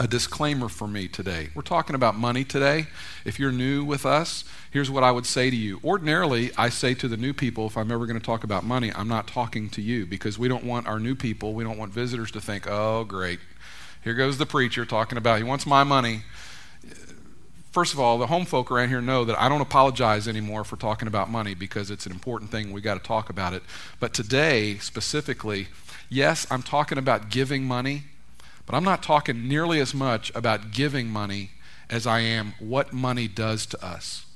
a disclaimer for me today. We're talking about money today. If you're new with us, here's what I would say to you. Ordinarily, I say to the new people, if I'm ever going to talk about money, I'm not talking to you because we don't want our new people, we don't want visitors to think, oh, great, here goes the preacher talking about he wants my money. First of all, the home folk around here know that I don't apologize anymore for talking about money because it's an important thing. We got to talk about it. But today, specifically, yes, I'm talking about giving money but I'm not talking nearly as much about giving money as I am what money does to us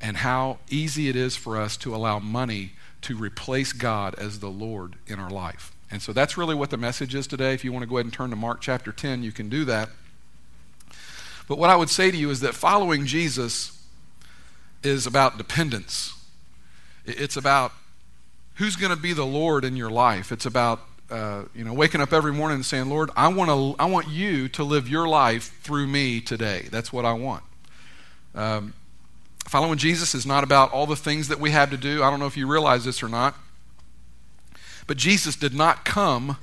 and how easy it is for us to allow money to replace God as the Lord in our life. And so that's really what the message is today. If you want to go ahead and turn to Mark chapter 10, you can do that. But what I would say to you is that following Jesus is about dependence. It's about who's going to be the Lord in your life. It's about uh, you know, waking up every morning and saying, Lord, I want, to, I want you to live your life through me today. That's what I want. Um, following Jesus is not about all the things that we have to do. I don't know if you realize this or not. But Jesus did not come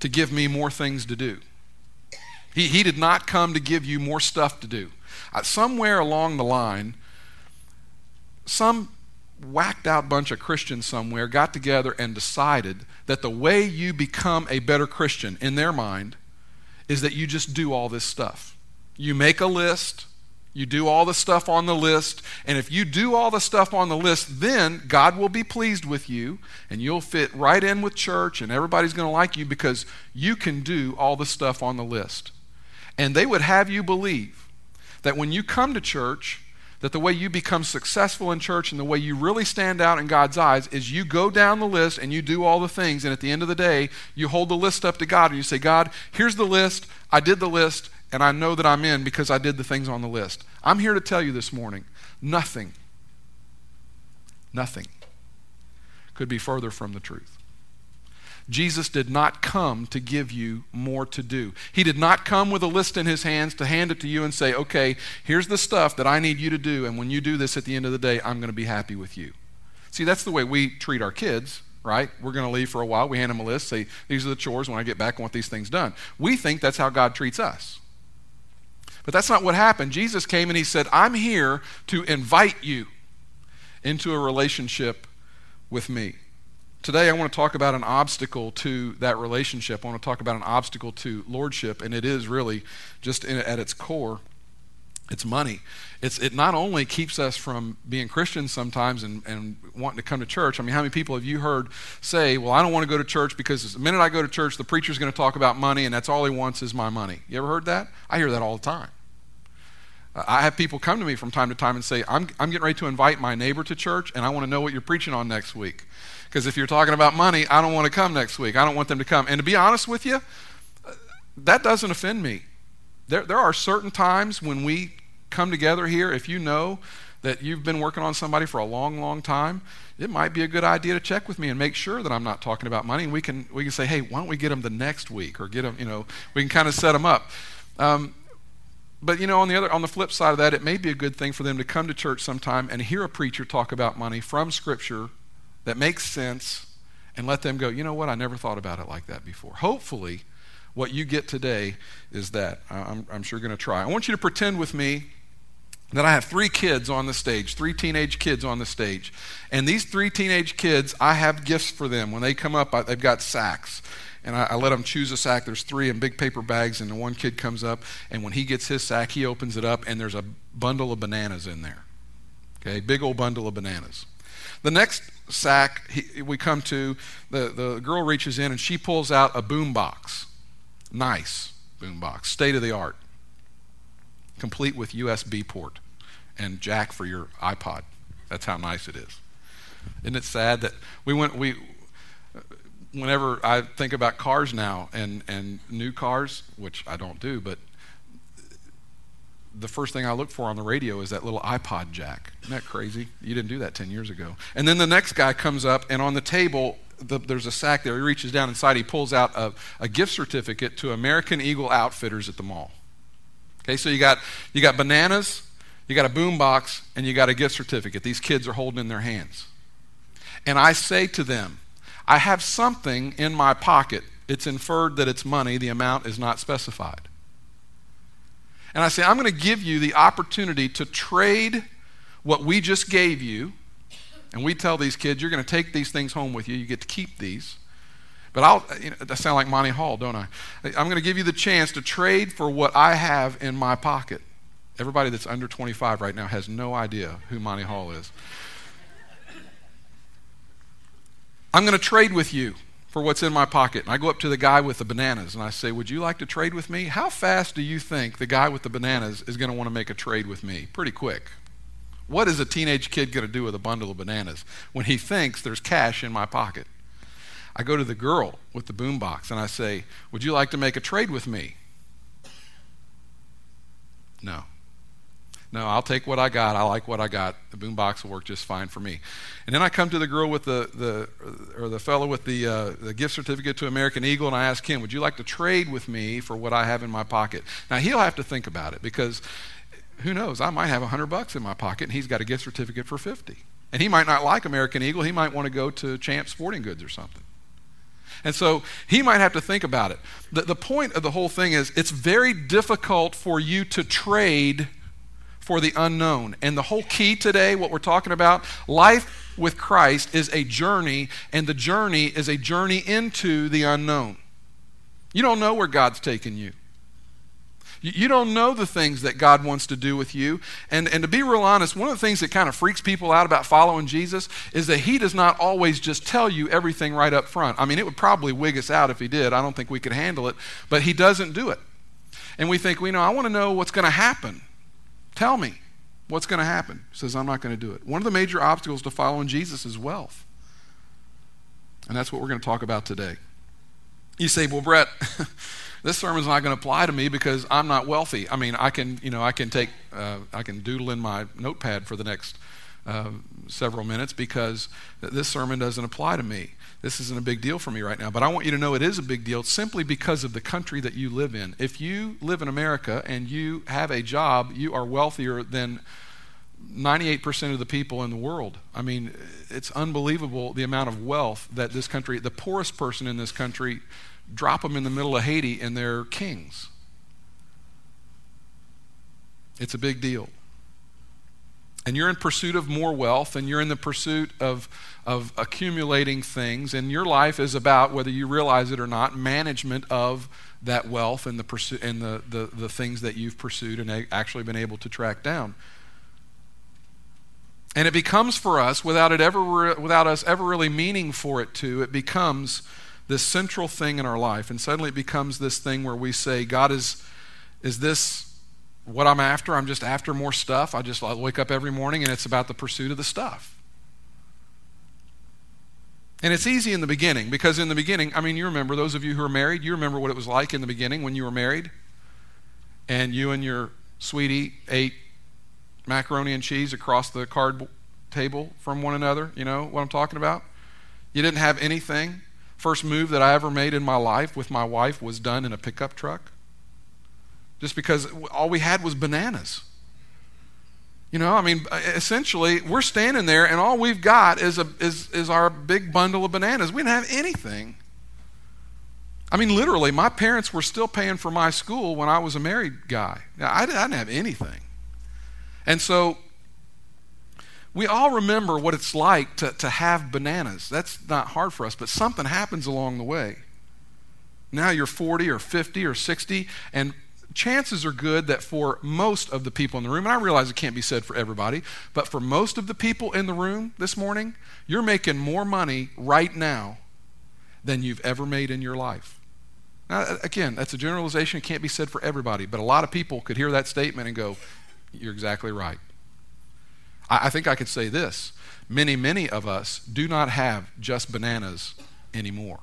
to give me more things to do. He, he did not come to give you more stuff to do. Uh, somewhere along the line, some whacked out bunch of Christians somewhere got together and decided that the way you become a better Christian in their mind is that you just do all this stuff. You make a list, you do all the stuff on the list, and if you do all the stuff on the list, then God will be pleased with you and you'll fit right in with church and everybody's going to like you because you can do all the stuff on the list. And they would have you believe that when you come to church, that the way you become successful in church and the way you really stand out in God's eyes is you go down the list and you do all the things, and at the end of the day, you hold the list up to God and you say, God, here's the list, I did the list, and I know that I'm in because I did the things on the list. I'm here to tell you this morning nothing, nothing could be further from the truth. Jesus did not come to give you more to do. He did not come with a list in his hands to hand it to you and say, okay, here's the stuff that I need you to do, and when you do this at the end of the day, I'm going to be happy with you. See, that's the way we treat our kids, right? We're going to leave for a while. We hand them a list, say, these are the chores. When I get back, I want these things done. We think that's how God treats us. But that's not what happened. Jesus came and he said, I'm here to invite you into a relationship with me. Today, I want to talk about an obstacle to that relationship. I want to talk about an obstacle to lordship, and it is really just in, at its core, it's money. It's, it not only keeps us from being Christians sometimes and, and wanting to come to church. I mean, how many people have you heard say, Well, I don't want to go to church because the minute I go to church, the preacher's going to talk about money, and that's all he wants is my money? You ever heard that? I hear that all the time. I have people come to me from time to time and say, I'm, I'm getting ready to invite my neighbor to church, and I want to know what you're preaching on next week. Because if you're talking about money, I don't want to come next week. I don't want them to come. And to be honest with you, that doesn't offend me. There, there are certain times when we come together here, if you know that you've been working on somebody for a long, long time, it might be a good idea to check with me and make sure that I'm not talking about money. And we can, we can say, hey, why don't we get them the next week or get them, you know, we can kind of set them up. Um, but you know, on the other, on the flip side of that, it may be a good thing for them to come to church sometime and hear a preacher talk about money from Scripture that makes sense and let them go, you know what, I never thought about it like that before. Hopefully, what you get today is that. I'm, I'm sure going to try. I want you to pretend with me that I have three kids on the stage, three teenage kids on the stage. And these three teenage kids, I have gifts for them. When they come up, I, they've got sacks. And I, I, let them choose a sack. There's three in big paper bags, and the one kid comes up, and when he gets his sack, he opens it up, and there's a bundle of bananas in there. Okay, big old bundle of bananas. The next sack he, we come to, the, the girl reaches in and she pulls out a boom box. Nice boom box, state of the art, complete with USB port and jack for your iPod. That's how nice it is. Isn't it sad that we went, we, whenever I think about cars now and, and new cars, which I don't do, but the first thing I look for on the radio is that little iPod jack. Isn't that crazy? You didn't do that 10 years ago. And then the next guy comes up, and on the table, the, there's a sack there. He reaches down inside, he pulls out a, a gift certificate to American Eagle Outfitters at the mall. Okay, so you got, you got bananas, you got a boom box, and you got a gift certificate. These kids are holding in their hands. And I say to them, I have something in my pocket. It's inferred that it's money, the amount is not specified. And I say, I'm going to give you the opportunity to trade what we just gave you. And we tell these kids, you're going to take these things home with you. You get to keep these. But I'll, you know, I sound like Monty Hall, don't I? I'm going to give you the chance to trade for what I have in my pocket. Everybody that's under 25 right now has no idea who Monty Hall is. I'm going to trade with you for what's in my pocket. And I go up to the guy with the bananas and I say, Would you like to trade with me? How fast do you think the guy with the bananas is going to want to make a trade with me? Pretty quick. What is a teenage kid going to do with a bundle of bananas when he thinks there's cash in my pocket? I go to the girl with the boombox and I say, Would you like to make a trade with me? No. No, I'll take what I got. I like what I got. The boombox will work just fine for me. And then I come to the girl with the, the or the fellow with the, uh, the gift certificate to American Eagle, and I ask him, "Would you like to trade with me for what I have in my pocket?" Now he'll have to think about it because who knows? I might have a hundred bucks in my pocket, and he's got a gift certificate for fifty. And he might not like American Eagle. He might want to go to Champ Sporting Goods or something. And so he might have to think about it. The, the point of the whole thing is it's very difficult for you to trade for the unknown. And the whole key today, what we're talking about, life with Christ is a journey, and the journey is a journey into the unknown. You don't know where God's taking you. You don't know the things that God wants to do with you. And, and to be real honest, one of the things that kind of freaks people out about following Jesus is that He does not always just tell you everything right up front. I mean, it would probably wig us out if He did. I don't think we could handle it. But He doesn't do it. And we think, well, you know, I want to know what's going to happen. Tell me what's going to happen. He says, I'm not going to do it. One of the major obstacles to following Jesus is wealth. And that's what we're going to talk about today. You say, well, Brett, this sermon's not going to apply to me because I'm not wealthy. I mean, I can, you know, I can take, uh, I can doodle in my notepad for the next uh, several minutes because this sermon doesn't apply to me this isn't a big deal for me right now, but I want you to know it is a big deal simply because of the country that you live in. If you live in America and you have a job, you are wealthier than 98% of the people in the world. I mean, it's unbelievable the amount of wealth that this country, the poorest person in this country, drop them in the middle of Haiti and they're kings. It's a big deal and you're in pursuit of more wealth and you're in the pursuit of, of accumulating things and your life is about whether you realize it or not management of that wealth and the pursuit and the, the, the things that you've pursued and actually been able to track down. And it becomes for us without it ever without us ever really meaning for it to it becomes this central thing in our life. And suddenly it becomes this thing where we say god is is this what I'm after. I'm just after more stuff. I just I wake up every morning and it's about the pursuit of the stuff. And it's easy in the beginning because in the beginning, I mean, you remember, those of you who are married, you remember what it was like in the beginning when you were married and you and your sweetie ate macaroni and cheese across the card table from one another. You know what I'm talking about? You didn't have anything. First move that I ever made in my life with my wife was done in a pickup truck just because all we had was bananas. You know, I mean, essentially, we're standing there, and all we've got is, a, is, is our big bundle of bananas. We didn't have anything. I mean, literally, my parents were still paying for my school when I was a married guy. Now, I didn't have anything. And so, we all remember what it's like to, to have bananas. That's not hard for us, but something happens along the way. Now you're 40 or 50 or 60, and chances are good that for most of the people in the room, and I realize it can't be said for everybody, but for most of the people in the room this morning, you're making more money right now than you've ever made in your life. Now, again, that's a generalization. It can't be said for everybody, but a lot of people could hear that statement and go, You're exactly right. I, I think I could say this many, many of us do not have just bananas anymore.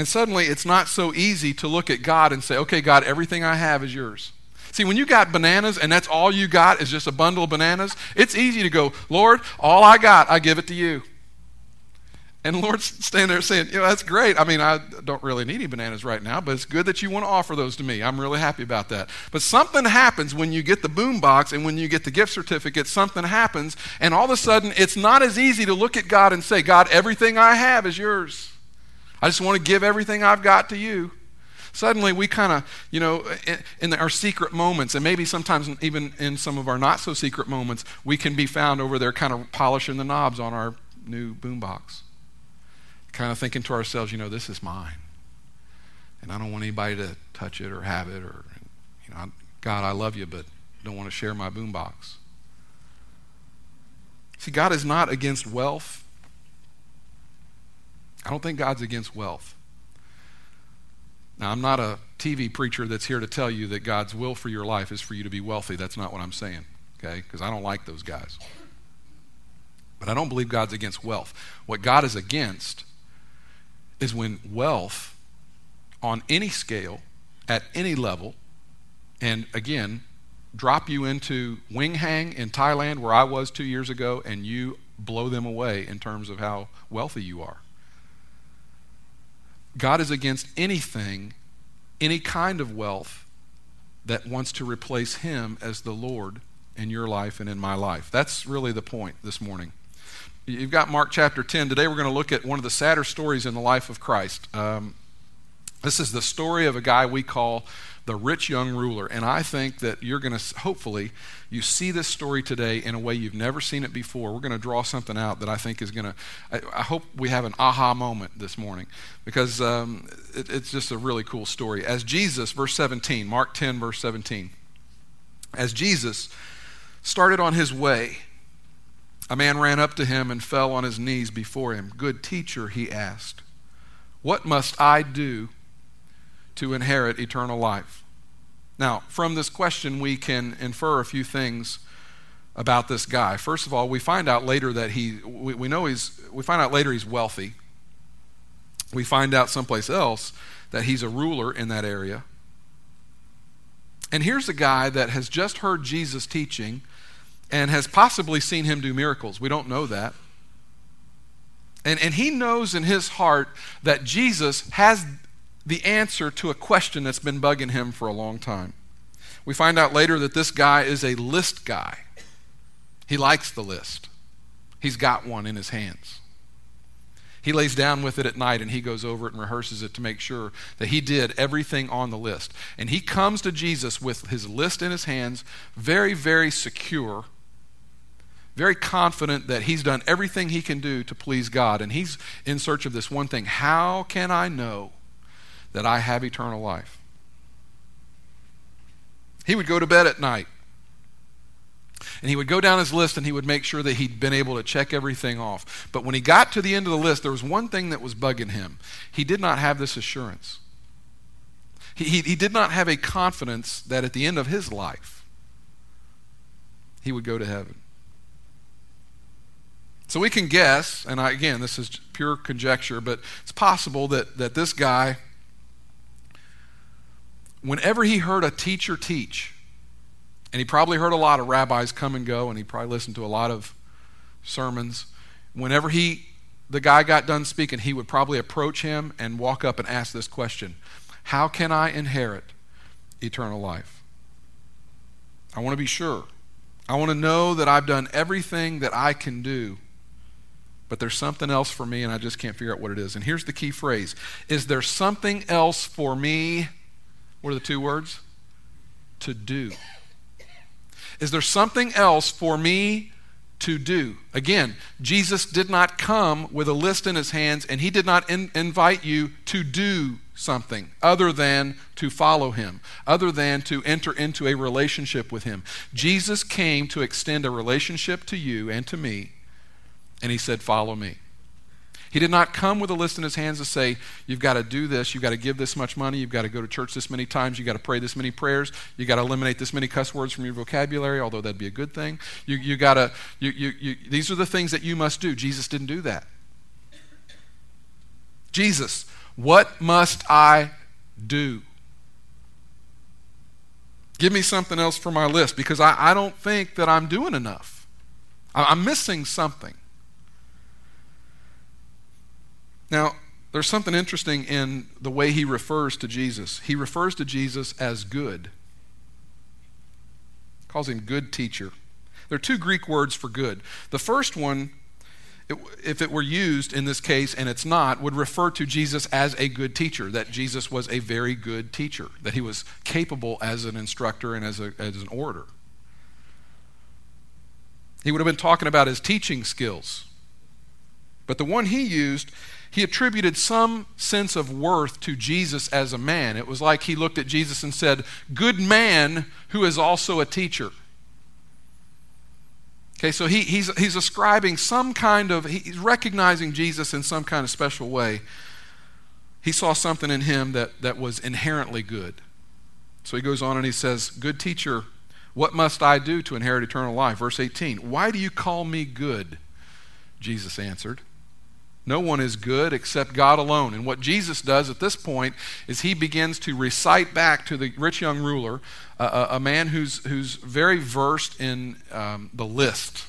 And suddenly it's not so easy to look at God and say, okay, God, everything I have is yours. See, when you got bananas and that's all you got is just a bundle of bananas, it's easy to go, Lord, all I got, I give it to you. And Lord's standing there saying, you know, that's great. I mean, I don't really need any bananas right now, but it's good that you want to offer those to me. I'm really happy about that. But something happens when you get the boom box and when you get the gift certificate, something happens, and all of a sudden it's not as easy to look at God and say, God, everything I have is yours. I just want to give everything I've got to you. Suddenly, we kind of, you know, in, our secret moments, and maybe sometimes even in some of our not so secret moments, we can be found over there kind of polishing the knobs on our new boombox. Kind of thinking to ourselves, you know, this is mine. And I don't want anybody to touch it or have it or, you know, God, I love you, but don't want to share my boombox. See, God is not against wealth. I don't think God's against wealth. Now, I'm not a TV preacher that's here to tell you that God's will for your life is for you to be wealthy. That's not what I'm saying, okay? Because I don't like those guys. But I don't believe God's against wealth. What God is against is when wealth on any scale, at any level, and again, drop you into Wing Hang in Thailand, where I was two years ago, and you blow them away in terms of how wealthy you are. God is against anything, any kind of wealth that wants to replace Him as the Lord in your life and in my life. That's really the point this morning. You've got Mark chapter 10. Today we're going to look at one of the sadder stories in the life of Christ. Um, this is the story of a guy we call the rich young ruler. And I think that you're going to, hopefully, you see this story today in a way you've never seen it before. We're going to draw something out that I think is going to, I, hope we have an aha moment this morning because um, it, it's just a really cool story. As Jesus, verse 17, Mark 10, verse 17, as Jesus started on his way, a man ran up to him and fell on his knees before him. Good teacher, he asked, what must I do to inherit eternal life. Now, from this question, we can infer a few things about this guy. First of all, we find out later that he, we, we know he's, we find out later he's wealthy. We find out someplace else that he's a ruler in that area. And here's a guy that has just heard Jesus teaching and has possibly seen him do miracles. We don't know that. And, and he knows in his heart that Jesus has the answer to a question that's been bugging him for a long time. We find out later that this guy is a list guy. He likes the list, he's got one in his hands. He lays down with it at night and he goes over it and rehearses it to make sure that he did everything on the list. And he comes to Jesus with his list in his hands, very, very secure, very confident that he's done everything he can do to please God. And he's in search of this one thing How can I know that I have eternal life. He would go to bed at night. And he would go down his list and he would make sure that he'd been able to check everything off. But when he got to the end of the list, there was one thing that was bugging him. He did not have this assurance. He, he, he did not have a confidence that at the end of his life, he would go to heaven. So we can guess, and I, again, this is pure conjecture, but it's possible that, that this guy whenever he heard a teacher teach, and he probably heard a lot of rabbis come and go, and he probably listened to a lot of sermons, whenever he the guy got done speaking, he would probably approach him and walk up and ask this question How can I inherit eternal life? I want to be sure. I want to know that I've done everything that I can do, but there's something else for me, and I just can't figure out what it is. And here's the key phrase Is there something else for me what are the two words? To do. Is there something else for me to do? Again, Jesus did not come with a list in his hands, and he did not in- invite you to do something other than to follow him, other than to enter into a relationship with him. Jesus came to extend a relationship to you and to me, and he said, Follow me. He did not come with a list in his hands to say, You've got to do this, you've got to give this much money, you've got to go to church this many times, you've got to pray this many prayers, you've got to eliminate this many cuss words from your vocabulary, although that'd be a good thing. You, you got to, you, you, you, these are the things that you must do. Jesus didn't do that. Jesus, what must I do? Give me something else for my list because I, I don't think that I'm doing enough. I'm missing something. Now, there's something interesting in the way he refers to Jesus. He refers to Jesus as good. Calls him good teacher. There are two Greek words for good. The first one if it were used in this case, and it's not, would refer to Jesus as a good teacher, that Jesus was a very good teacher, that he was capable as an instructor and as, a, as an orator. He would have been talking about his teaching skills. But the one he used, he attributed some sense of worth to Jesus as a man. It was like he looked at Jesus and said, Good man who is also a teacher. Okay, so he, he's, he's ascribing some kind of, he's recognizing Jesus in some kind of special way. He saw something in him that, that was inherently good. So he goes on and he says, Good teacher, what must I do to inherit eternal life? Verse 18, Why do you call me good? Jesus answered. No one is good except God alone. And what Jesus does at this point is he begins to recite back to the rich young ruler, uh, a, man who's, who's very versed in um, the list.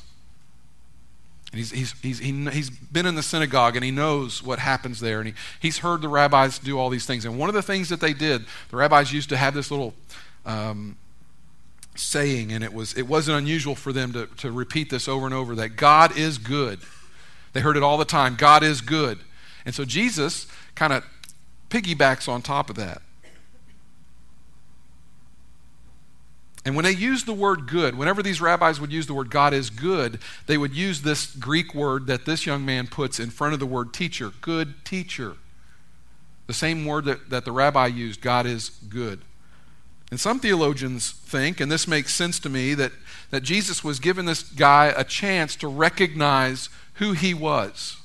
And he's, he's, he's, he, he's been in the synagogue and he knows what happens there. And he, he's heard the rabbis do all these things. And one of the things that they did, the rabbis used to have this little um, saying, and it, was, it wasn't unusual for them to, to repeat this over and over that God is good. They heard it all the time God is good. And so Jesus kind of piggybacks on top of that. And when they used the word good, whenever these rabbis would use the word God is good, they would use this Greek word that this young man puts in front of the word teacher good teacher. The same word that, that the rabbi used God is good. And some theologians think, and this makes sense to me, that, that Jesus was giving this guy a chance to recognize who he was.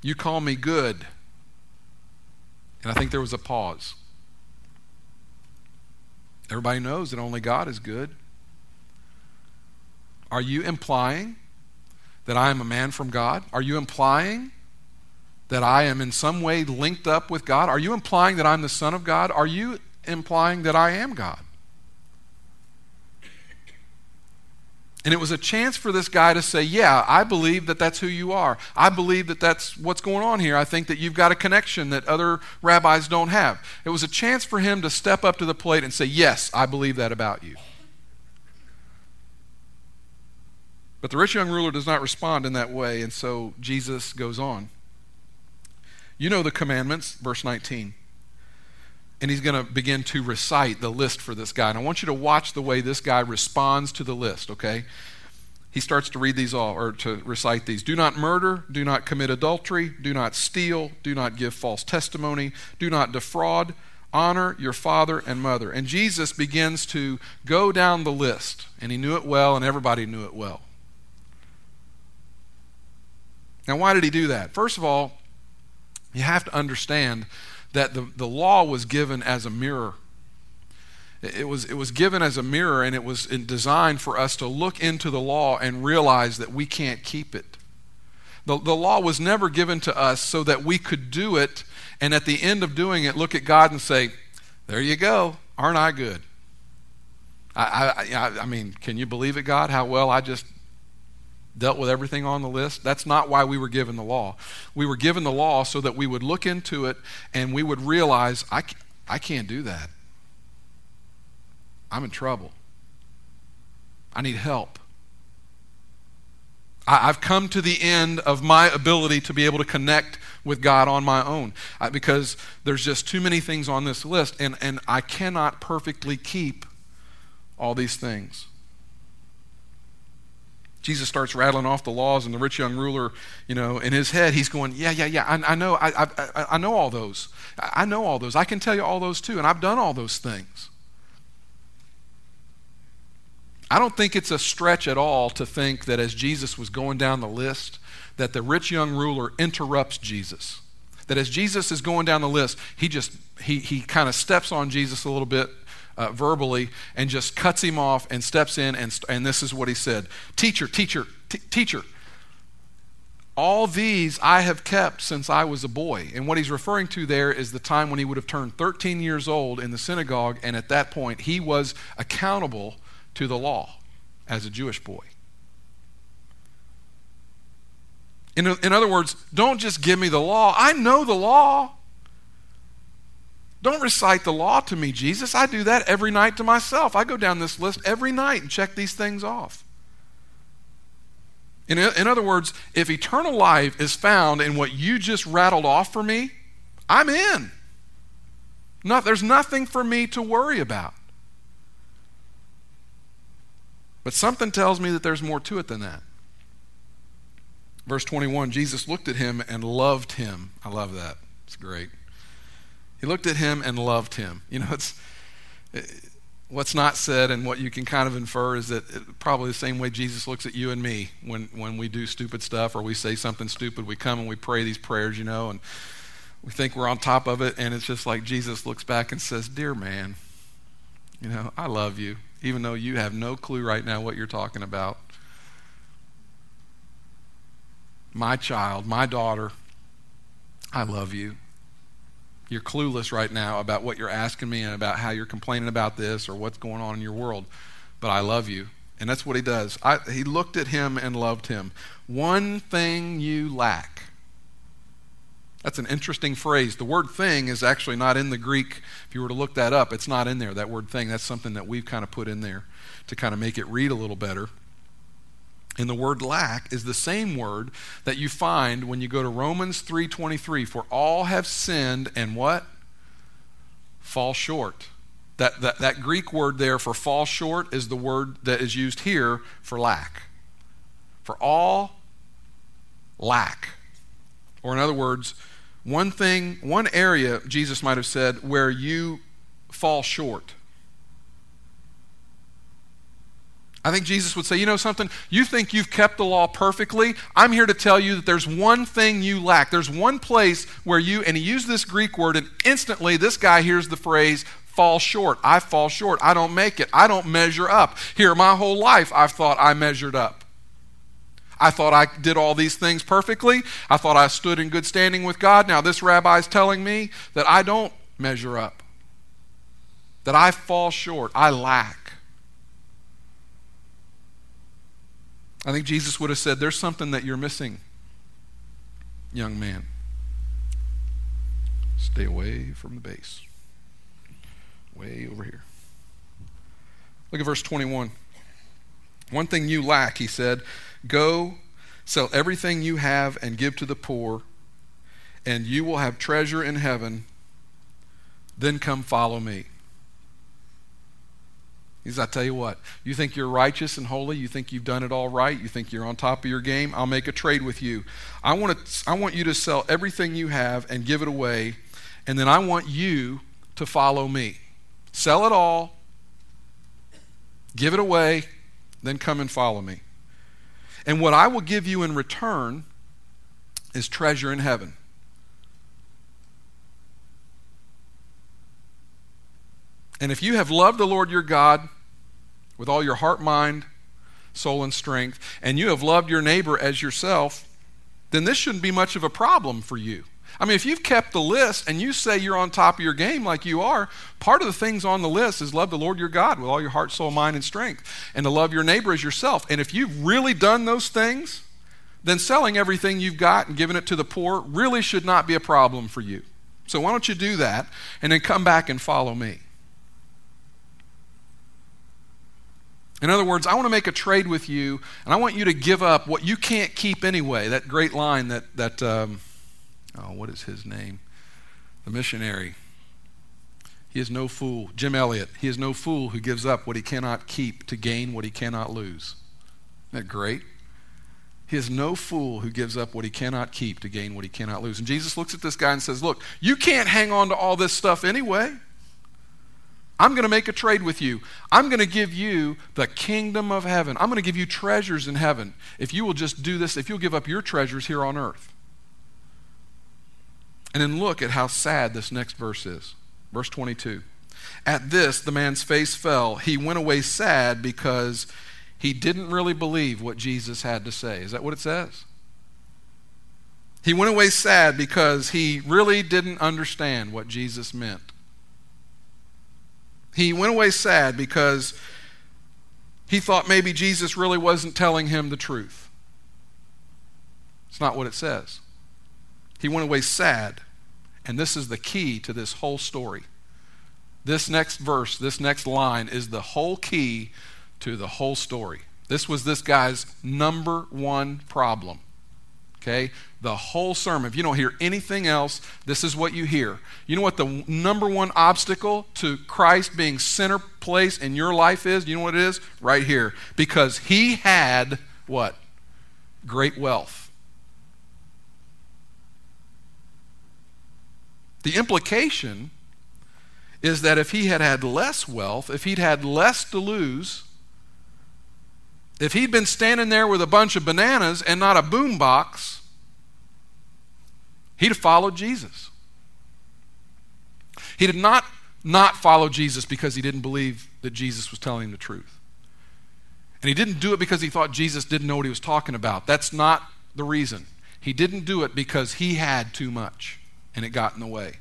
You call me good. And I think there was a pause. Everybody knows that only God is good. Are you implying that I am a man from God? Are you implying that I am in some way linked up with God? Are you implying that I'm the Son of God? Are you implying that I am God? And it was a chance for this guy to say, Yeah, I believe that that's who you are. I believe that that's what's going on here. I think that you've got a connection that other rabbis don't have. It was a chance for him to step up to the plate and say, Yes, I believe that about you. But the rich young ruler does not respond in that way, and so Jesus goes on. You know the commandments, verse 19 and he's going to begin to recite the list for this guy. And I want you to watch the way this guy responds to the list, okay? He starts to read these all, or to recite these. Do not murder, do not commit adultery, do not steal, do not give false testimony, do not defraud, honor your father and mother. And Jesus begins to go down the list, and he knew it well, and everybody knew it well. Now, why did he do that? First of all, you have to understand that the, the law was given as a mirror. It was, it was given as a mirror, and it was designed for us to look into the law and realize that we can't keep it. The, the law was never given to us so that we could do it, and at the end of doing it, look at God and say, There you go. Aren't I good? I, I, I mean, can you believe it, God? How well I just dealt with everything on the list. That's not why we were given the law. We were given the law so that we would look into it and we would realize, I, I can't do that. I'm in trouble. I need help. I, have come to the end of my ability to be able to connect with God on my own I, because there's just too many things on this list, and, and I cannot perfectly keep all these things. Jesus starts rattling off the laws, and the rich young ruler, you know, in his head, he's going, "Yeah, yeah, yeah. I, I know, I, I, I know all those. I know all those. I can tell you all those too, and I've done all those things." I don't think it's a stretch at all to think that as Jesus was going down the list, that the rich young ruler interrupts Jesus. That as Jesus is going down the list, he just he he kind of steps on Jesus a little bit uh, verbally and just cuts him off and steps in, and, and this is what he said Teacher, teacher, t- teacher, all these I have kept since I was a boy. And what he's referring to there is the time when he would have turned 13 years old in the synagogue, and at that point he was accountable to the law as a Jewish boy. In, in other words, don't just give me the law. I know the law. Don't recite the law to me, Jesus. I do that every night to myself. I go down this list every night and check these things off. In, in other words, if eternal life is found in what you just rattled off for me, I'm in. Not, there's nothing for me to worry about. But something tells me that there's more to it than that. Verse 21 Jesus looked at him and loved him. I love that. It's great. He looked at him and loved him. You know, it's what's not said and what you can kind of infer is that it, probably the same way Jesus looks at you and me when, when we do stupid stuff or we say something stupid, we come and we pray these prayers, you know, and we think we're on top of it, and it's just like Jesus looks back and says, Dear man, you know, I love you, even though you have no clue right now what you're talking about. My child, my daughter, I love you. You're clueless right now about what you're asking me and about how you're complaining about this or what's going on in your world, but I love you. And that's what he does. I, he looked at him and loved him. One thing you lack. That's an interesting phrase. The word thing is actually not in the Greek. If you were to look that up, it's not in there, that word thing. That's something that we've kind of put in there to kind of make it read a little better. And the word lack is the same word that you find when you go to Romans 3:23 for all have sinned and what? Fall short. That, that, that Greek word there for fall short is the word that is used here for lack. For all lack. Or in other words, one thing, one area, Jesus might have said, where you fall short. I think Jesus would say, you know something? You think you've kept the law perfectly? I'm here to tell you that there's one thing you lack. There's one place where you, and he used this Greek word, and instantly this guy hears the phrase, fall short. I fall short. I don't make it. I don't measure up. Here, my whole life, I've thought I measured up. I thought I did all these things perfectly. I thought I stood in good standing with God. Now, this rabbi is telling me that I don't measure up, that I fall short, I lack. I think Jesus would have said, There's something that you're missing, young man. Stay away from the base. Way over here. Look at verse 21. One thing you lack, he said, Go, sell everything you have and give to the poor, and you will have treasure in heaven. Then come follow me. He says, I tell you what, you think you're righteous and holy, you think you've done it all right, you think you're on top of your game, I'll make a trade with you. I want, to, I want you to sell everything you have and give it away, and then I want you to follow me. Sell it all, give it away, then come and follow me. And what I will give you in return is treasure in heaven. And if you have loved the Lord your God with all your heart, mind, soul, and strength, and you have loved your neighbor as yourself, then this shouldn't be much of a problem for you. I mean, if you've kept the list and you say you're on top of your game like you are, part of the things on the list is love the Lord your God with all your heart, soul, mind, and strength, and to love your neighbor as yourself. And if you've really done those things, then selling everything you've got and giving it to the poor really should not be a problem for you. So why don't you do that and then come back and follow me? In other words, I want to make a trade with you, and I want you to give up what you can't keep anyway. That great line that, that um, oh, what is his name? The missionary. He is no fool. Jim Elliot. He is no fool who gives up what he cannot keep to gain what he cannot lose. Isn't that great? He is no fool who gives up what he cannot keep to gain what he cannot lose. And Jesus looks at this guy and says, Look, you can't hang on to all this stuff anyway. I'm going to make a trade with you. I'm going to give you the kingdom of heaven. I'm going to give you treasures in heaven if you will just do this, if you'll give up your treasures here on earth. And then look at how sad this next verse is. Verse 22. At this, the man's face fell. He went away sad because he didn't really believe what Jesus had to say. Is that what it says? He went away sad because he really didn't understand what Jesus meant. He went away sad because he thought maybe Jesus really wasn't telling him the truth. It's not what it says. He went away sad. And this is the key to this whole story. This next verse, this next line is the whole key to the whole story. This was this guy's number one problem. Okay? The whole sermon, if you don't hear anything else, this is what you hear. You know what the number one obstacle to Christ being center place in your life is? You know what it is? Right here. Because he had what? Great wealth. The implication is that if he had had less wealth, if he'd had less to lose, if he'd been standing there with a bunch of bananas and not a boombox, he'd have followed Jesus. He did not not follow Jesus because he didn't believe that Jesus was telling him the truth. And he didn't do it because he thought Jesus didn't know what he was talking about. That's not the reason. He didn't do it because he had too much and it got in the way.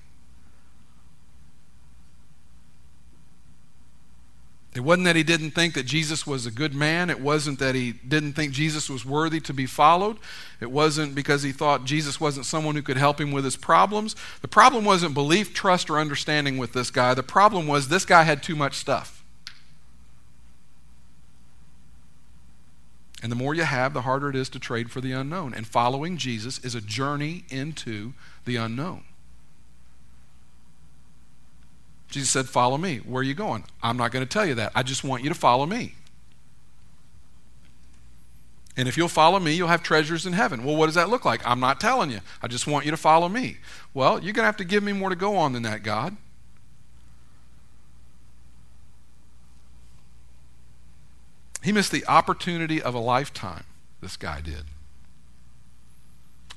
It wasn't that he didn't think that Jesus was a good man. It wasn't that he didn't think Jesus was worthy to be followed. It wasn't because he thought Jesus wasn't someone who could help him with his problems. The problem wasn't belief, trust, or understanding with this guy. The problem was this guy had too much stuff. And the more you have, the harder it is to trade for the unknown. And following Jesus is a journey into the unknown. Jesus said, Follow me. Where are you going? I'm not going to tell you that. I just want you to follow me. And if you'll follow me, you'll have treasures in heaven. Well, what does that look like? I'm not telling you. I just want you to follow me. Well, you're going to have to give me more to go on than that, God. He missed the opportunity of a lifetime, this guy did.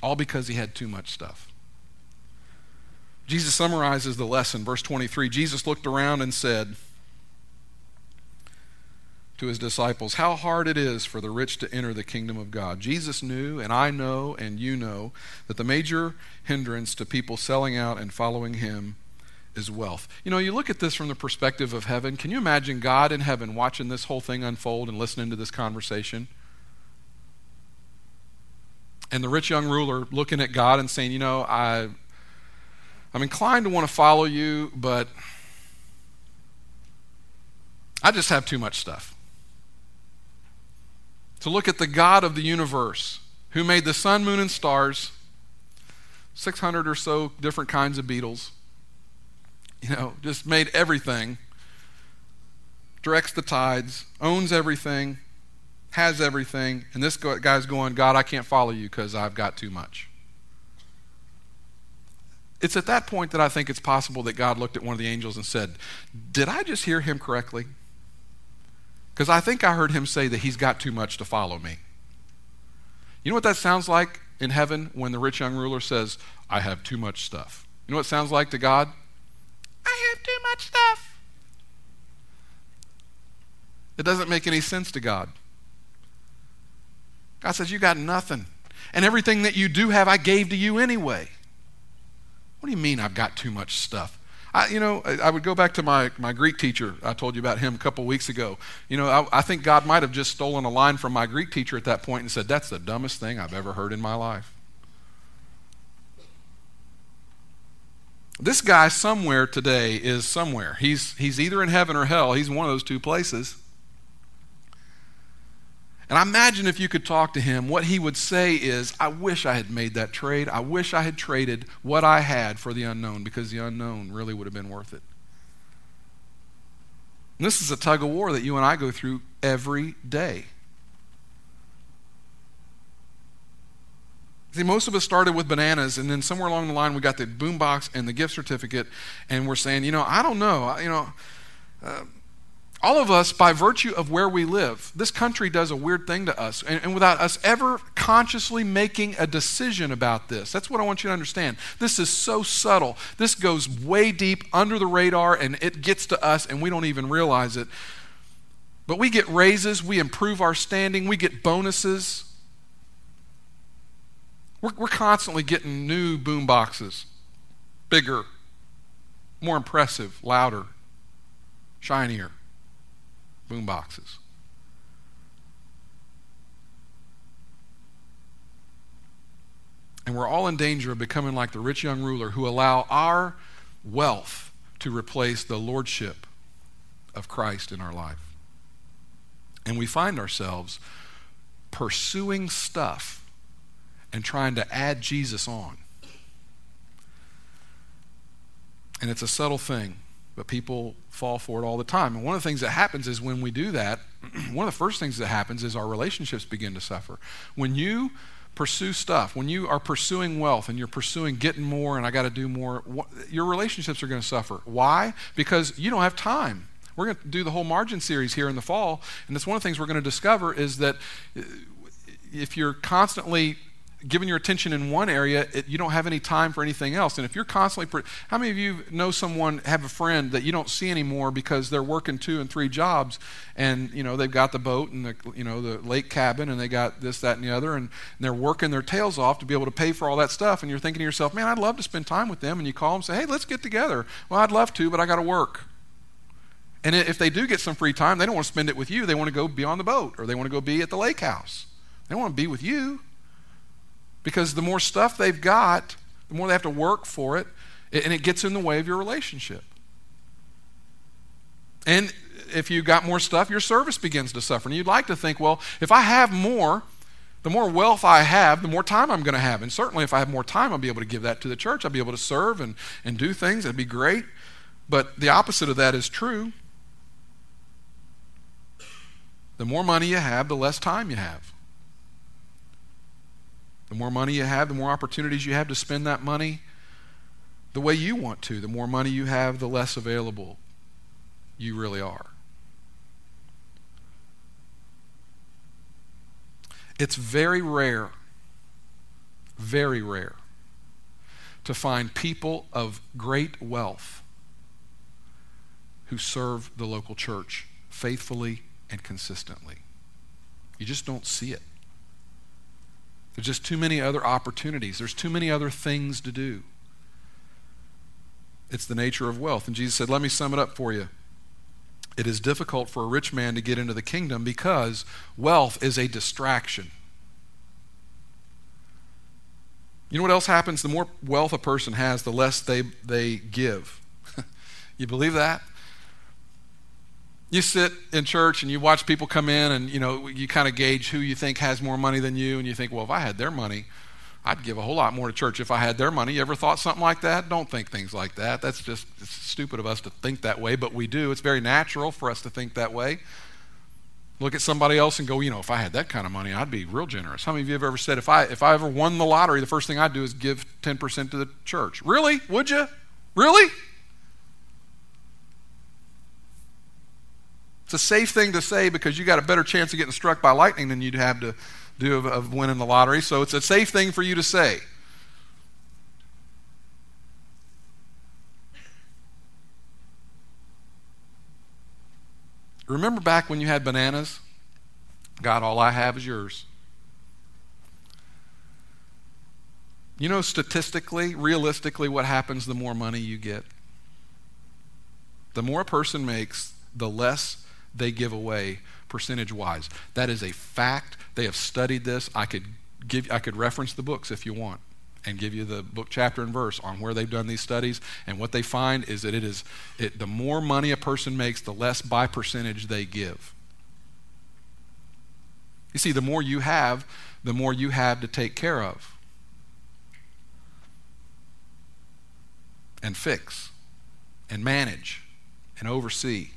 All because he had too much stuff. Jesus summarizes the lesson, verse 23. Jesus looked around and said to his disciples, How hard it is for the rich to enter the kingdom of God. Jesus knew, and I know, and you know, that the major hindrance to people selling out and following him is wealth. You know, you look at this from the perspective of heaven. Can you imagine God in heaven watching this whole thing unfold and listening to this conversation? And the rich young ruler looking at God and saying, You know, I, I'm inclined to want to follow you, but I just have too much stuff. To look at the God of the universe who made the sun, moon, and stars, 600 or so different kinds of beetles, you know, just made everything, directs the tides, owns everything, has everything, and this guy's going, God, I can't follow you because I've got too much. It's at that point that I think it's possible that God looked at one of the angels and said, Did I just hear him correctly? Because I think I heard him say that he's got too much to follow me. You know what that sounds like in heaven when the rich young ruler says, I have too much stuff? You know what it sounds like to God? I have too much stuff. It doesn't make any sense to God. God says, You got nothing. And everything that you do have, I gave to you anyway. What do you mean I've got too much stuff? I, you know, I, would go back to my, my Greek teacher. I told you about him a couple weeks ago. You know, I, I think God might have just stolen a line from my Greek teacher at that point and said, That's the dumbest thing I've ever heard in my life. This guy somewhere today is somewhere. He's, he's either in heaven or hell. He's one of those two places. And I imagine if you could talk to him, what he would say is, I wish I had made that trade. I wish I had traded what I had for the unknown because the unknown really would have been worth it. And this is a tug of war that you and I go through every day. See, most of us started with bananas, and then somewhere along the line we got the boombox and the gift certificate, and we're saying, you know, I don't know, you know. Uh, all of us, by virtue of where we live, this country does a weird thing to us. And, and, without us ever consciously making a decision about this, that's what I want you to understand. This is so subtle. This goes way deep under the radar and it gets to us and we don't even realize it. But we get raises, we improve our standing, we get bonuses. We're, we're constantly getting new boom boxes, bigger, more impressive, louder, shinier boom boxes. And we're all in danger of becoming like the rich young ruler who allow our wealth to replace the lordship of Christ in our life. And we find ourselves pursuing stuff and trying to add Jesus on. And it's a subtle thing, but people fall for it all the time. And one of the things that happens is when we do that, one of the first things that happens is our relationships begin to suffer. When you pursue stuff, when you are pursuing wealth and you're pursuing getting more and I got to do more, your relationships are going to suffer. Why? Because you don't have time. We're going to do the whole margin series here in the fall, and that's one of the things we're going to discover is that uh, if you're constantly giving your attention in one area, it, you don't have any time for anything else. And if you're constantly, how many of you know someone, have a friend that you don't see anymore because they're working two and three jobs, and you know they've got the boat and the you know the lake cabin, and they got this, that, and the other, and, and they're working their tails off to be able to pay for all that stuff. And you're thinking to yourself, man, I'd love to spend time with them. And you call them, and say, hey, let's get together. Well, I'd love to, but I got to work. And if they do get some free time, they don't want to spend it with you. They want to go be on the boat or they want to go be at the lake house. They don't want to be with you. Because the more stuff they've got, the more they have to work for it, and it gets in the way of your relationship. And if you got more stuff, your service begins to suffer. And you'd like to think, well, if I have more, the more wealth I have, the more time I'm going to have. And certainly, if I have more time, I'll be able to give that to the church. I'll be able to serve and, and do things. It'd be great. But the opposite of that is true. The more money you have, the less time you have. The more money you have, the more opportunities you have to spend that money the way you want to. The more money you have, the less available you really are. It's very rare, very rare to find people of great wealth who serve the local church faithfully and consistently. You just don't see it. There's just too many other opportunities. There's too many other things to do. It's the nature of wealth. And Jesus said, Let me sum it up for you. It is difficult for a rich man to get into the kingdom because wealth is a distraction. You know what else happens? The more wealth a person has, the less they, they give. you believe that? You sit in church and you watch people come in and you know you kind of gauge who you think has more money than you and you think well if i had their money i'd give a whole lot more to church. If i had their money you ever thought something like that? Don't think things like that. That's just stupid of us to think that way but we do. It's very natural for us to think that way. Look at somebody else and go you know if i had that kind of money i'd be real generous. How many of you have ever said if i if i ever won the lottery the first thing i'd do is give 10% to the church? Really? Would you really It's a safe thing to say because you got a better chance of getting struck by lightning than you'd have to do of, of winning the lottery. So it's a safe thing for you to say. Remember back when you had bananas? God, all I have is yours. You know, statistically, realistically, what happens the more money you get? The more a person makes, the less they give away percentage wise. That is a fact. They have studied this. I could give I could reference the books if you want and give you the book chapter and verse on where they've done these studies and what they find is that it is it, the more money a person makes the less by percentage they give you see the more you have the more you have to take care of and fix and manage and oversee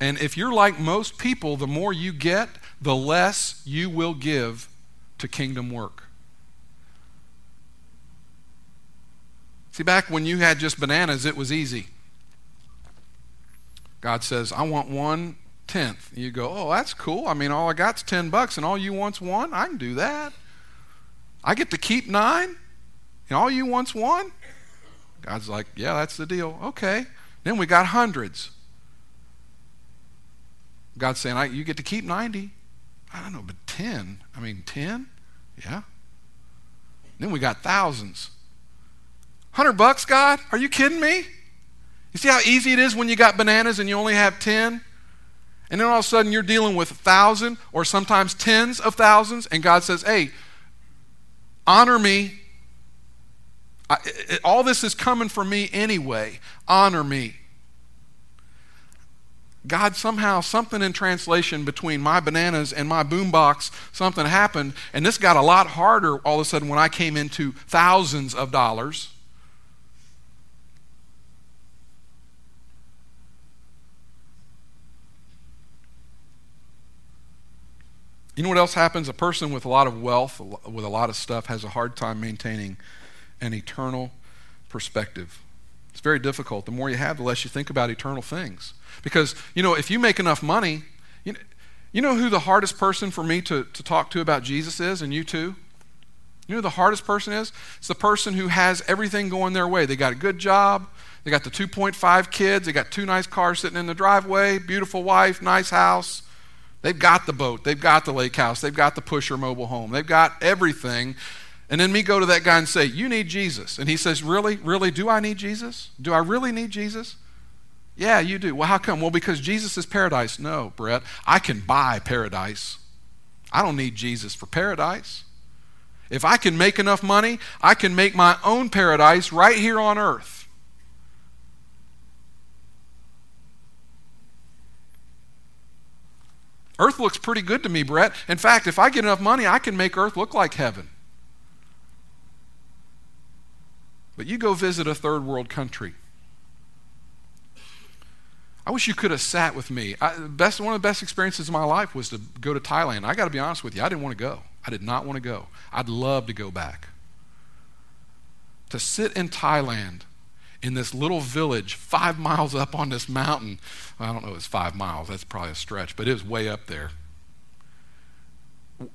and if you're like most people, the more you get, the less you will give to kingdom work. See, back when you had just bananas, it was easy. God says, I want one tenth. You go, oh, that's cool. I mean, all I got's 10 bucks, and all you want's one. I can do that. I get to keep nine, and all you want's one. God's like, yeah, that's the deal. Okay. Then we got hundreds. God's saying, I, you get to keep 90. I don't know, but 10. I mean, 10? Yeah. Then we got thousands. 100 bucks, God? Are you kidding me? You see how easy it is when you got bananas and you only have 10? And then all of a sudden you're dealing with a thousand or sometimes tens of thousands, and God says, hey, honor me. I, it, all this is coming from me anyway. Honor me. God somehow, something in translation between my bananas and my boombox, something happened, and this got a lot harder all of a sudden when I came into thousands of dollars. You know what else happens? A person with a lot of wealth, with a lot of stuff, has a hard time maintaining an eternal perspective. It's very difficult. The more you have, the less you think about eternal things. Because, you know, if you make enough money, you know, you know who the hardest person for me to, to talk to about Jesus is, and you too? You know the hardest person is? It's the person who has everything going their way. They got a good job, they got the 2.5 kids, they got two nice cars sitting in the driveway, beautiful wife, nice house. They've got the boat, they've got the lake house, they've got the pusher mobile home, they've got everything. And then me go to that guy and say, You need Jesus. And he says, Really? Really? Do I need Jesus? Do I really need Jesus? Yeah, you do. Well, how come? Well, because Jesus is paradise. No, Brett, I can buy paradise. I don't need Jesus for paradise. If I can make enough money, I can make my own paradise right here on earth. Earth looks pretty good to me, Brett. In fact, if I get enough money, I can make earth look like heaven. But you go visit a third world country. I wish you could have sat with me. I, best, one of the best experiences of my life was to go to Thailand. I got to be honest with you, I didn't want to go. I did not want to go. I'd love to go back. To sit in Thailand in this little village five miles up on this mountain. I don't know if it's five miles, that's probably a stretch, but it was way up there.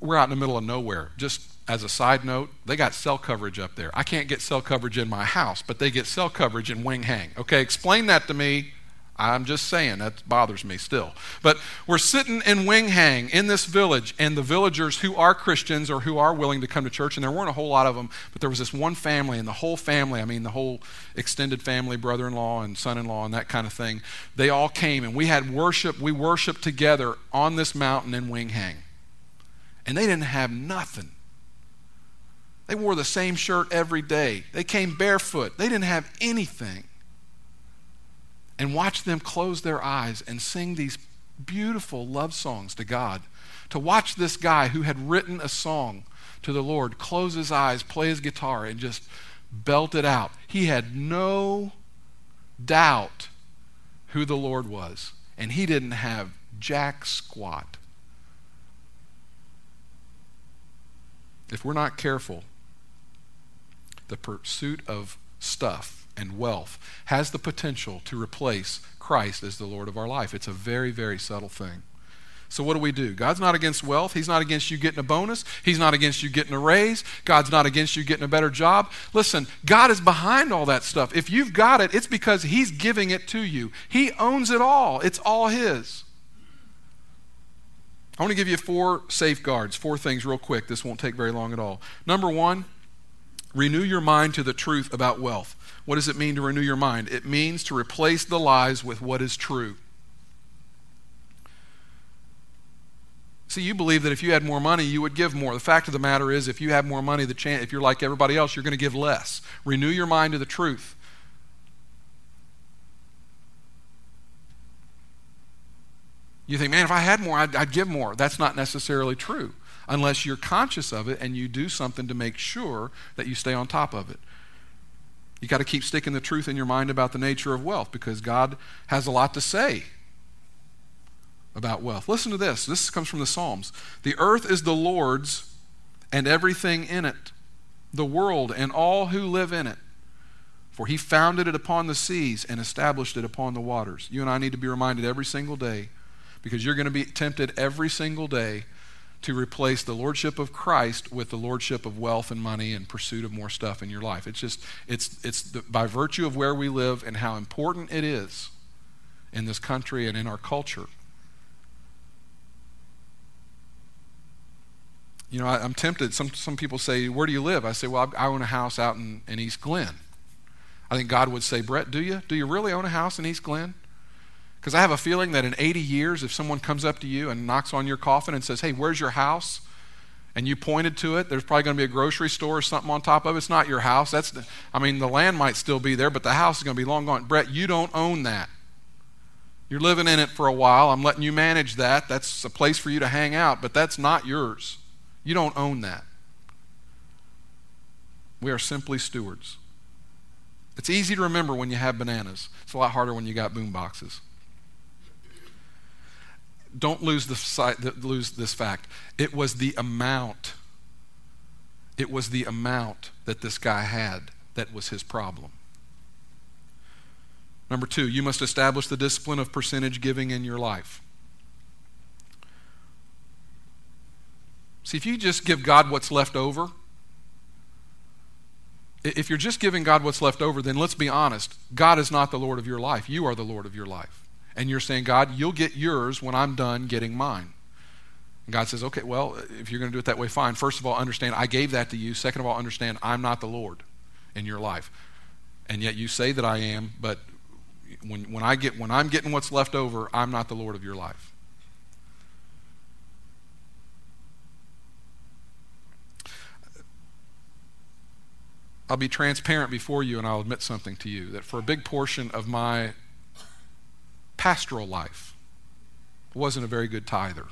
We're out in the middle of nowhere, just as a side note, they got cell coverage up there. I can't get cell coverage in my house, but they get cell coverage in Wing Hang. Okay, explain that to me. I'm just saying, that bothers me still. But we're sitting in Wing Hang in this village, and the villagers who are Christians or who are willing to come to church, and there weren't a whole lot of them, but there was this one family, and the whole family, I mean, the whole extended family, brother in law and son in law, and that kind of thing, they all came, and we had worship. We worshiped together on this mountain in Wing Hang. And they didn't have nothing. They wore the same shirt every day. They came barefoot. They didn't have anything. And watch them close their eyes and sing these beautiful love songs to God. To watch this guy who had written a song to the Lord close his eyes, play his guitar, and just belt it out. He had no doubt who the Lord was, and he didn't have jack squat. If we're not careful, the pursuit of stuff and wealth has the potential to replace Christ as the Lord of our life. It's a very, very subtle thing. So, what do we do? God's not against wealth. He's not against you getting a bonus. He's not against you getting a raise. God's not against you getting a better job. Listen, God is behind all that stuff. If you've got it, it's because He's giving it to you. He owns it all, it's all His. I want to give you four safeguards, four things, real quick. This won't take very long at all. Number one, Renew your mind to the truth about wealth. What does it mean to renew your mind? It means to replace the lies with what is true. See, you believe that if you had more money, you would give more. The fact of the matter is, if you have more money, the chance, if you're like everybody else, you're going to give less. Renew your mind to the truth. You think, man, if I had more, I'd, I'd give more. That's not necessarily true unless you're conscious of it and you do something to make sure that you stay on top of it. You got to keep sticking the truth in your mind about the nature of wealth because God has a lot to say about wealth. Listen to this. This comes from the Psalms. The earth is the Lord's and everything in it, the world and all who live in it. For he founded it upon the seas and established it upon the waters. You and I need to be reminded every single day because you're going to be tempted every single day to replace the lordship of Christ with the lordship of wealth and money and pursuit of more stuff in your life. It's just, it's, it's the, by virtue of where we live and how important it is in this country and in our culture. You know, I, am tempted. Some, some people say, Where do you live? I say, Well, I, I own a house out in, in East Glen. I think God would say, Brett, do you? Do you really own a house in East Glen? Because I have a feeling that in 80 years, if someone comes up to you and knocks on your coffin and says, Hey, where's your house? And you pointed to it, there's probably going to be a grocery store or something on top of it. It's not your house. That's, the, I mean, the land might still be there, but the house is going to be long gone. Brett, you don't own that. You're living in it for a while. I'm letting you manage that. That's a place for you to hang out, but that's not yours. You don't own that. We are simply stewards. It's easy to remember when you have bananas. It's a lot harder when you got boom boxes. Don't lose, the, sight, lose this fact. It was the amount. It was the amount that this guy had that was his problem. Number two, you must establish the discipline of percentage giving in your life. See, if you just give God what's left over, if you're just giving God what's left over, then let's be honest. God is not the Lord of your life. You are the Lord of your life. And you're saying, God, you'll get yours when I'm done getting mine. And God says, okay, well, if you're going to do it that way, fine. First of all, understand I gave that to you. Second of all, understand I'm not the Lord in your life. And yet you say that I am, but when, when, I get, when I'm getting what's left over, I'm not the Lord of your life. I'll be transparent before you and I'll admit something to you that for a big portion of my pastoral life, wasn't a very good tither.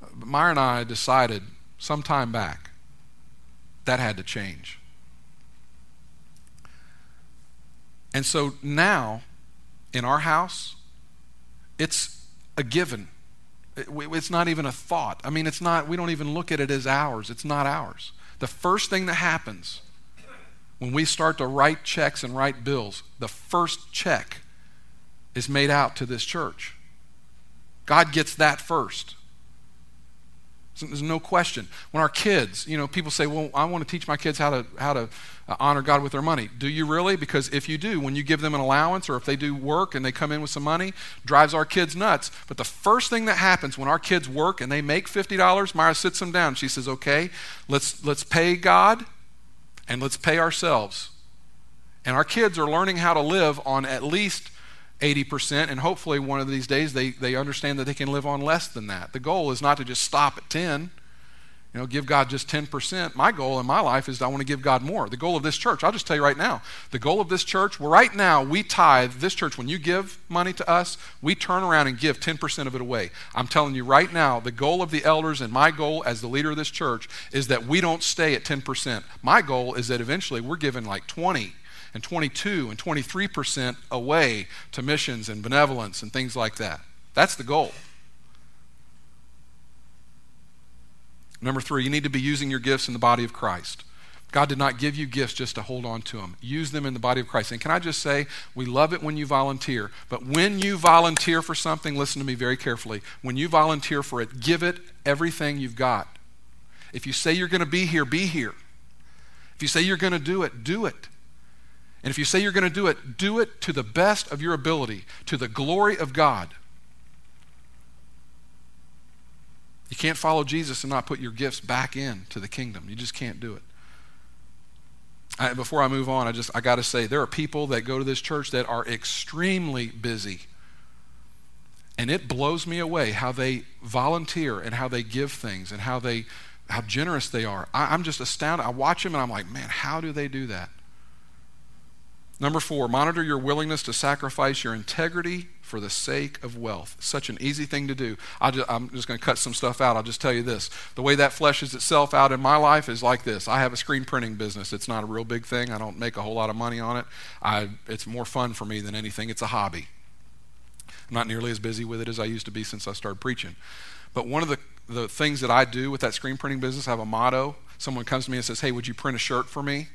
But Myra and I decided some time back that had to change. And so now, in our house, it's a given. It's not even a thought. I mean, it's not, we don't even look at it as ours. It's not ours. The first thing that happens when we start to write checks and write bills, the first check is made out to this church. God gets that first. There's no question. When our kids, you know, people say, "Well, I want to teach my kids how to how to uh, honor God with their money." Do you really? Because if you do, when you give them an allowance or if they do work and they come in with some money, drives our kids nuts. But the first thing that happens when our kids work and they make fifty dollars, Myra sits them down. She says, "Okay, let's let's pay God, and let's pay ourselves." And our kids are learning how to live on at least 80%, and hopefully one of these days they, they understand that they can live on less than that. The goal is not to just stop at 10, you know, give God just 10%. My goal in my life is I want to give God more. The goal of this church, I'll just tell you right now, the goal of this church, well, right now we tithe, this church, when you give money to us, we turn around and give 10% of it away. I'm telling you right now, the goal of the elders and my goal as the leader of this church is that we don't stay at 10%. My goal is that eventually we're giving like 20 and 22 and 23% away to missions and benevolence and things like that. That's the goal. Number three, you need to be using your gifts in the body of Christ. God did not give you gifts just to hold on to them. Use them in the body of Christ. And can I just say, we love it when you volunteer. But when you volunteer for something, listen to me very carefully. When you volunteer for it, give it everything you've got. If you say you're going to be here, be here. If you say you're going to do it, do it. And if you say you're going to do it, do it to the best of your ability, to the glory of God. You can't follow Jesus and not put your gifts back in to the kingdom. You just can't do it. I, before I move on, I just I got to say there are people that go to this church that are extremely busy. And it blows me away how they volunteer and how they give things and how they how generous they are. I, I'm just astounded. I watch them and I'm like, man, how do they do that? Number four, monitor your willingness to sacrifice your integrity for the sake of wealth. Such an easy thing to do. i am just going to cut some stuff out. I'll just tell you this. The way that fleshes itself out in my life is like this I have a screen printing business. It's not a real big thing, I don't make a whole lot of money on it. I, it's more fun for me than anything, it's a hobby. I'm not nearly as busy with it as I used to be since I started preaching. But one of the, the things that I do with that screen printing business, I have a motto. Someone comes to me and says, Hey, would you print a shirt for me?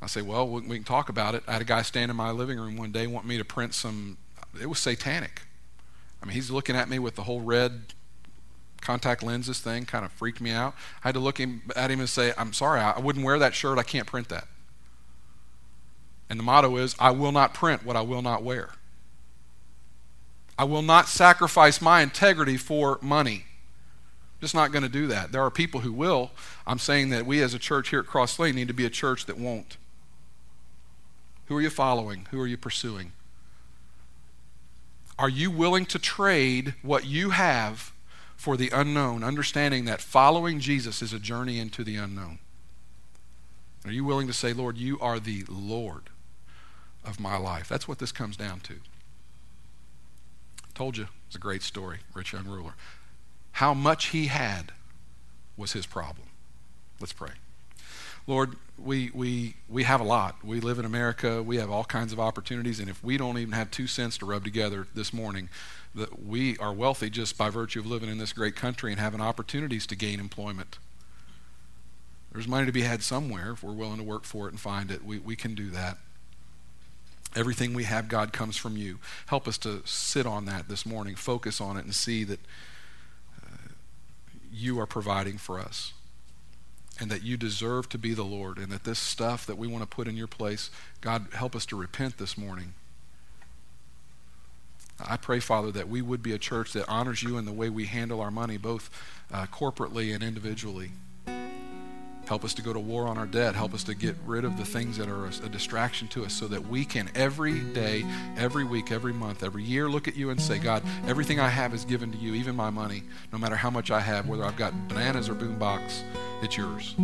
I say, well, we, can talk about it. I had a guy stand in my living room one day want me to print some, it was satanic. I mean, he's looking at me with the whole red contact lenses thing, kind of freaked me out. I had to look at him and say, I'm sorry, I wouldn't wear that shirt. I can't print that. And the motto is, I will not print what I will not wear. I will not sacrifice my integrity for money. I'm Just not going to do that. There are people who will. I'm saying that we as a church here at Cross Lane need to be a church that won't. Who are you following? Who are you pursuing? Are you willing to trade what you have for the unknown, understanding that following Jesus is a journey into the unknown? Are you willing to say, Lord, you are the Lord of my life. That's what this comes down to. Told you, it's a great story, rich young ruler. How much he had was his problem. Let's pray. Lord, we, we, we have a lot. We live in America. We have all kinds of opportunities. And if we don't even have two cents to rub together this morning, that we are wealthy just by virtue of living in this great country and having opportunities to gain employment. There's money to be had somewhere if we're willing to work for it and find it. We, we can do that. Everything we have, God, comes from you. Help us to sit on that this morning, focus on it, and see that uh, you are providing for us and that you deserve to be the Lord, and that this stuff that we want to put in your place, God, help us to repent this morning. I pray, Father, that we would be a church that honors you in the way we handle our money, both uh, corporately and individually. Help us to go to war on our debt. Help us to get rid of the things that are a, distraction to us so that we can every day, every week, every month, every year look at you and say, God, everything I have is given to you, even my money, no matter how much I have, whether I've got bananas or boombox, it's yours.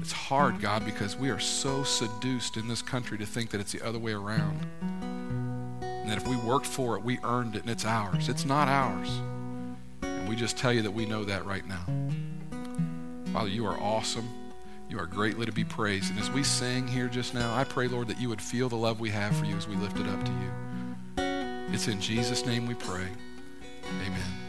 It's hard, God, because we are so seduced in this country to think that it's the other way around. And that if we worked for it, we earned it and it's ours. It's not ours. And we just tell you that we know that right now. Father, you are awesome. You are greatly to be praised. And as we sing here just now, I pray, Lord, that you would feel the love we have for you as we lift it up to you. It's in Jesus' name we pray. Amen.